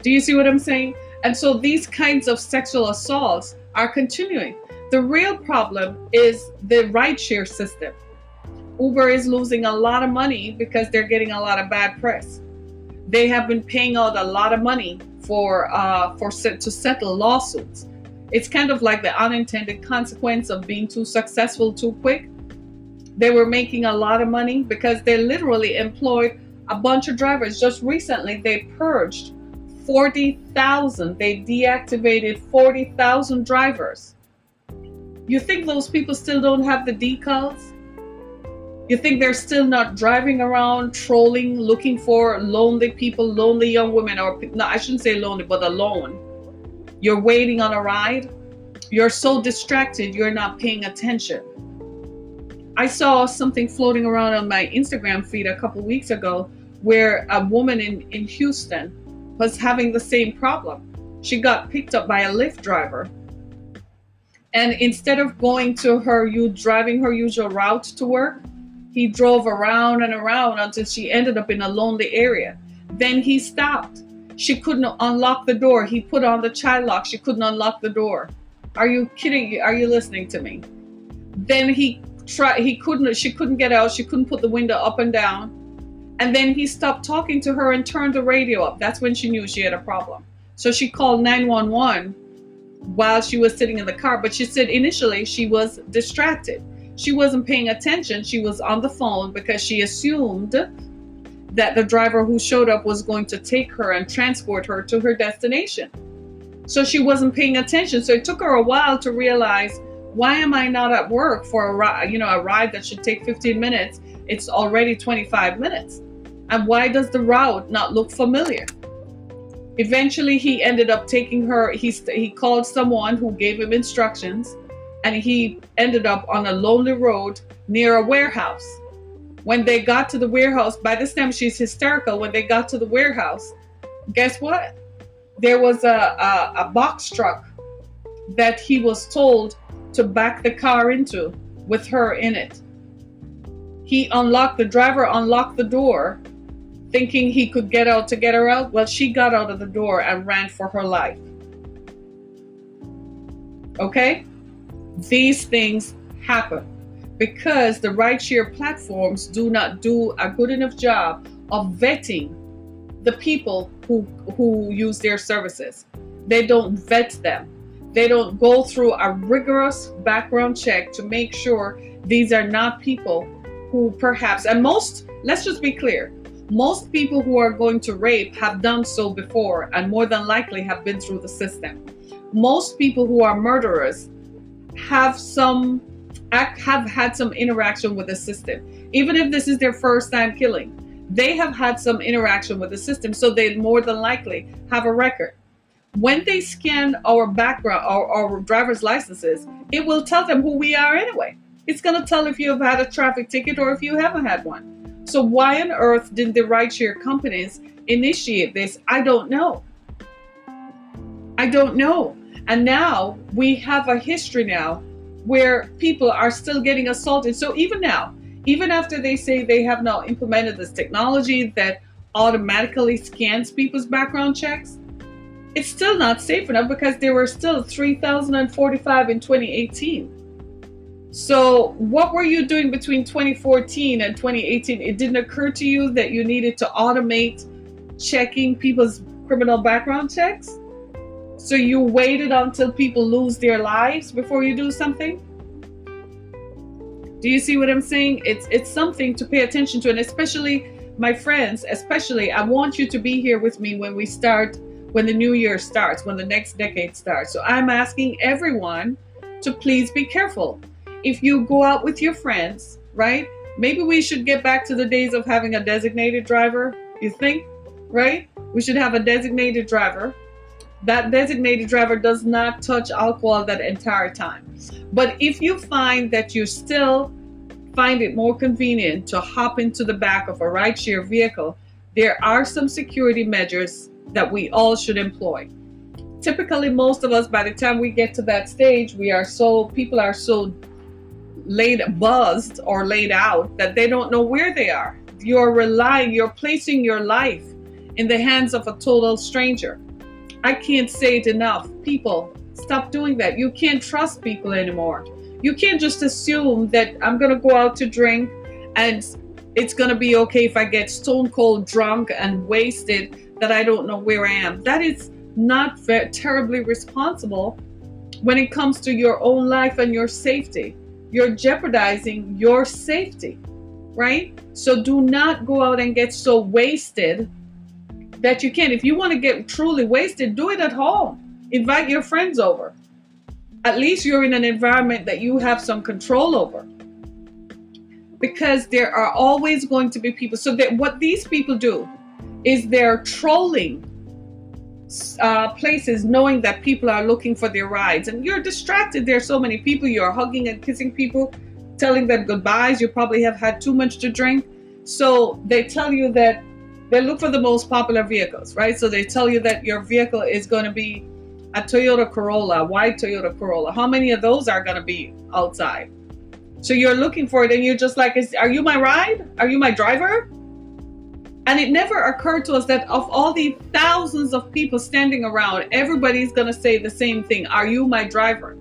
Do you see what I'm saying? And so these kinds of sexual assaults are continuing. The real problem is the rideshare system. Uber is losing a lot of money because they're getting a lot of bad press. They have been paying out a lot of money for uh, for to settle lawsuits. It's kind of like the unintended consequence of being too successful too quick. They were making a lot of money because they literally employed a bunch of drivers. Just recently, they purged 40,000. They deactivated 40,000 drivers. You think those people still don't have the decals? You think they're still not driving around trolling, looking for lonely people, lonely young women, or no, I shouldn't say lonely, but alone. You're waiting on a ride. You're so distracted, you're not paying attention. I saw something floating around on my Instagram feed a couple weeks ago where a woman in, in Houston was having the same problem. She got picked up by a Lyft driver. And instead of going to her, you driving her usual route to work, he drove around and around until she ended up in a lonely area. Then he stopped. She couldn't unlock the door. He put on the child lock. She couldn't unlock the door. Are you kidding? Are you listening to me? Then he tried. He couldn't. She couldn't get out. She couldn't put the window up and down. And then he stopped talking to her and turned the radio up. That's when she knew she had a problem. So she called 911 while she was sitting in the car. But she said initially she was distracted. She wasn't paying attention. She was on the phone because she assumed that the driver who showed up was going to take her and transport her to her destination. So she wasn't paying attention. So it took her a while to realize why am I not at work for a ride, you know, a ride that should take 15 minutes? It's already 25 minutes. And why does the route not look familiar? Eventually, he ended up taking her. He, he called someone who gave him instructions, and he ended up on a lonely road near a warehouse. When they got to the warehouse, by this time she's hysterical. When they got to the warehouse, guess what? There was a, a, a box truck that he was told to back the car into with her in it. He unlocked, the driver unlocked the door thinking he could get out to get her out. Well, she got out of the door and ran for her life. Okay? These things happen because the rideshare platforms do not do a good enough job of vetting the people who who use their services. They don't vet them. They don't go through a rigorous background check to make sure these are not people who perhaps and most let's just be clear most people who are going to rape have done so before and more than likely have been through the system. Most people who are murderers have some have had some interaction with the system. Even if this is their first time killing, they have had some interaction with the system, so they more than likely have a record. When they scan our background, our, our driver's licenses, it will tell them who we are anyway. It's going to tell if you have had a traffic ticket or if you haven't had one. So why on earth didn't the rideshare companies initiate this? I don't know. I don't know. And now we have a history now where people are still getting assaulted. So even now, even after they say they have now implemented this technology that automatically scans people's background checks, it's still not safe enough because there were still 3,045 in 2018. So, what were you doing between 2014 and 2018? It didn't occur to you that you needed to automate checking people's criminal background checks? So, you waited until people lose their lives before you do something? Do you see what I'm saying? It's it's something to pay attention to and especially my friends, especially I want you to be here with me when we start when the new year starts, when the next decade starts. So I'm asking everyone to please be careful if you go out with your friends, right? Maybe we should get back to the days of having a designated driver. You think, right? We should have a designated driver. That designated driver does not touch alcohol that entire time. But if you find that you still find it more convenient to hop into the back of a rideshare vehicle, there are some security measures that we all should employ. Typically, most of us, by the time we get to that stage, we are so, people are so laid buzzed or laid out that they don't know where they are. You're relying, you're placing your life in the hands of a total stranger. I can't say it enough. People, stop doing that. You can't trust people anymore. You can't just assume that I'm going to go out to drink and it's going to be okay if I get stone cold drunk and wasted that I don't know where I am. That is not very, terribly responsible when it comes to your own life and your safety you're jeopardizing your safety, right? So do not go out and get so wasted that you can. If you want to get truly wasted, do it at home. Invite your friends over. At least you're in an environment that you have some control over. Because there are always going to be people. So that what these people do is they're trolling uh, places knowing that people are looking for their rides and you're distracted. There are so many people. You're hugging and kissing people, telling them goodbyes. You probably have had too much to drink. So they tell you that they look for the most popular vehicles, right? So they tell you that your vehicle is going to be a Toyota Corolla, white Toyota Corolla. How many of those are going to be outside? So you're looking for it and you're just like, are you my ride? Are you my driver? And it never occurred to us that of all the thousands of people standing around, everybody's going to say the same thing Are you my driver?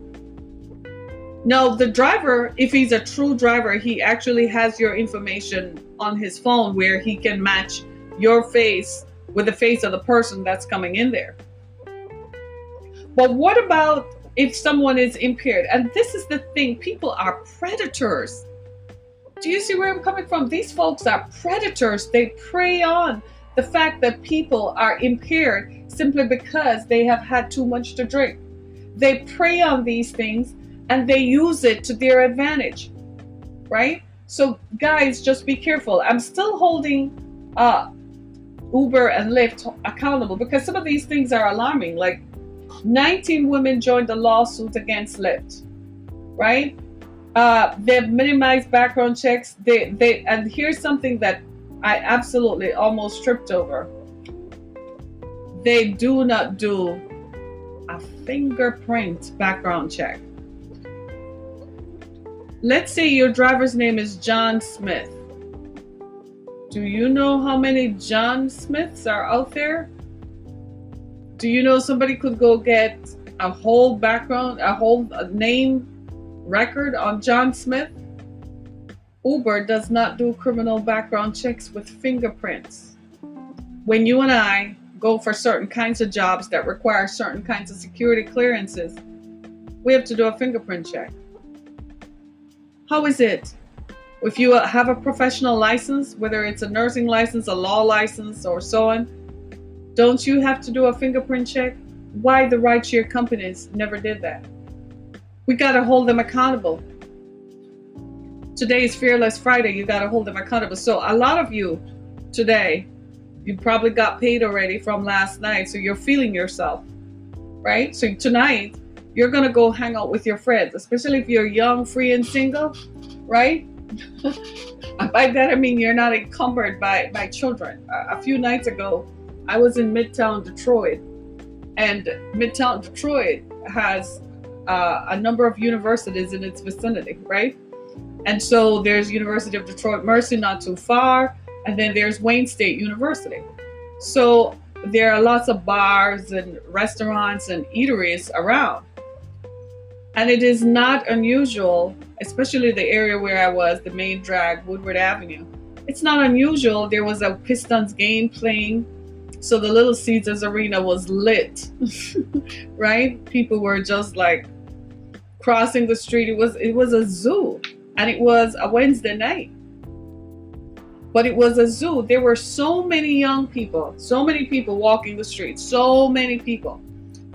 No, the driver, if he's a true driver, he actually has your information on his phone where he can match your face with the face of the person that's coming in there. But what about if someone is impaired? And this is the thing people are predators. Do you see where I'm coming from? These folks are predators. They prey on the fact that people are impaired simply because they have had too much to drink. They prey on these things and they use it to their advantage, right? So, guys, just be careful. I'm still holding uh, Uber and Lyft accountable because some of these things are alarming. Like 19 women joined the lawsuit against Lyft, right? Uh, they've minimized background checks. They they and here's something that I absolutely almost tripped over. They do not do a fingerprint background check. Let's say your driver's name is John Smith. Do you know how many John Smiths are out there? Do you know somebody could go get a whole background, a whole name record on John Smith, Uber does not do criminal background checks with fingerprints. When you and I go for certain kinds of jobs that require certain kinds of security clearances, we have to do a fingerprint check. How is it if you have a professional license, whether it's a nursing license, a law license, or so on? Don't you have to do a fingerprint check? Why the rideshare companies never did that? we got to hold them accountable. Today is Fearless Friday. You got to hold them accountable. So, a lot of you today, you probably got paid already from last night. So, you're feeling yourself, right? So, tonight, you're going to go hang out with your friends, especially if you're young, free, and single, right? by that, I mean you're not encumbered by, by children. a few nights ago, I was in Midtown Detroit, and Midtown Detroit has uh, a number of universities in its vicinity, right? And so there's University of Detroit Mercy not too far, and then there's Wayne State University. So there are lots of bars and restaurants and eateries around. And it is not unusual, especially the area where I was, the main drag, Woodward Avenue. It's not unusual. There was a Pistons game playing, so the Little Caesars Arena was lit, right? People were just like crossing the street. It was it was a zoo, and it was a Wednesday night. But it was a zoo. There were so many young people, so many people walking the streets, so many people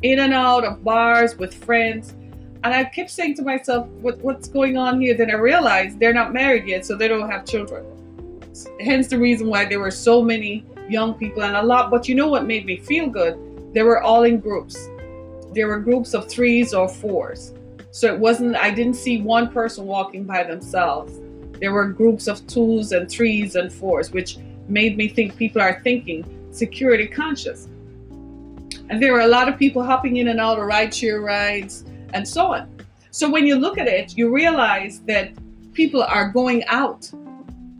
in and out of bars with friends. And I kept saying to myself, what, what's going on here? Then I realized they're not married yet, so they don't have children. Hence the reason why there were so many young people and a lot. But you know what made me feel good? They were all in groups. There were groups of threes or fours. So it wasn't, I didn't see one person walking by themselves. There were groups of twos and threes and fours, which made me think people are thinking security conscious. And there were a lot of people hopping in and out of rideshare rides and so on. So when you look at it, you realize that people are going out.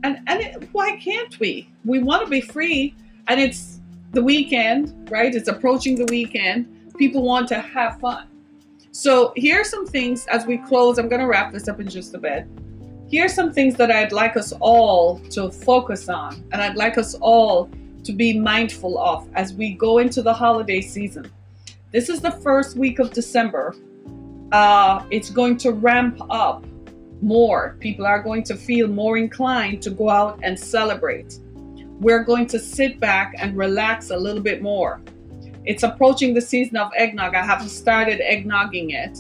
And, and it, why can't we? We want to be free, and it's the weekend, right? It's approaching the weekend. People want to have fun. So here are some things as we close. I'm going to wrap this up in just a bit. Here are some things that I'd like us all to focus on, and I'd like us all to be mindful of as we go into the holiday season. This is the first week of December. Uh, it's going to ramp up more. People are going to feel more inclined to go out and celebrate. We're going to sit back and relax a little bit more. It's approaching the season of eggnog. I haven't started eggnogging yet,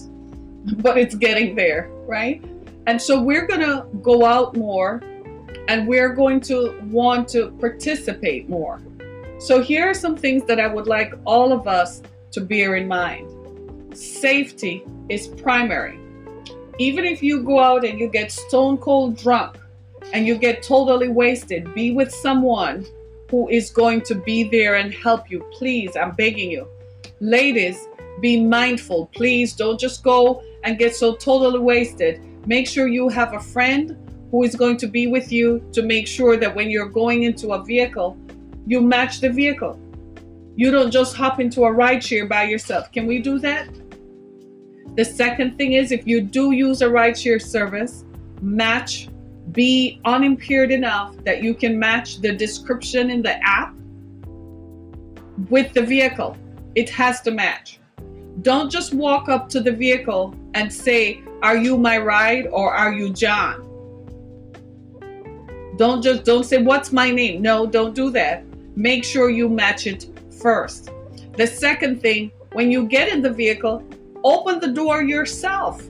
but it's getting there, right? And so we're going to go out more and we're going to want to participate more. So here are some things that I would like all of us to bear in mind. Safety is primary. Even if you go out and you get stone cold drunk and you get totally wasted, be with someone who is going to be there and help you. Please, I'm begging you. Ladies, be mindful. Please don't just go and get so totally wasted. Make sure you have a friend who is going to be with you to make sure that when you're going into a vehicle, you match the vehicle. You don't just hop into a ride share by yourself. Can we do that? The second thing is if you do use a ride share service, match be unimpaired enough that you can match the description in the app with the vehicle. It has to match. Don't just walk up to the vehicle and say, Are you my ride or are you John? Don't just don't say what's my name. No, don't do that. Make sure you match it first. The second thing, when you get in the vehicle, open the door yourself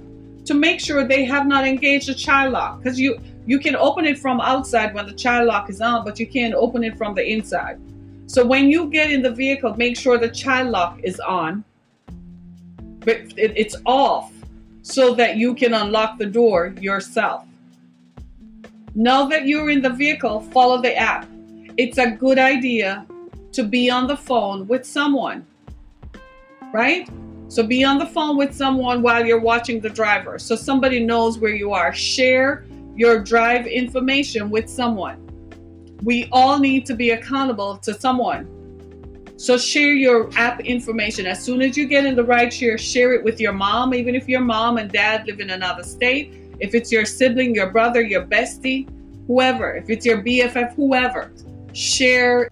to make sure they have not engaged the child lock because you you can open it from outside when the child lock is on, but you can't open it from the inside. So when you get in the vehicle, make sure the child lock is on, but it, it's off so that you can unlock the door yourself. Now that you're in the vehicle, follow the app. It's a good idea to be on the phone with someone, right? So be on the phone with someone while you're watching the driver so somebody knows where you are. Share your drive information with someone. We all need to be accountable to someone. So share your app information. As soon as you get in the ride share, share it with your mom, even if your mom and dad live in another state. If it's your sibling, your brother, your bestie, whoever, if it's your BFF, whoever, share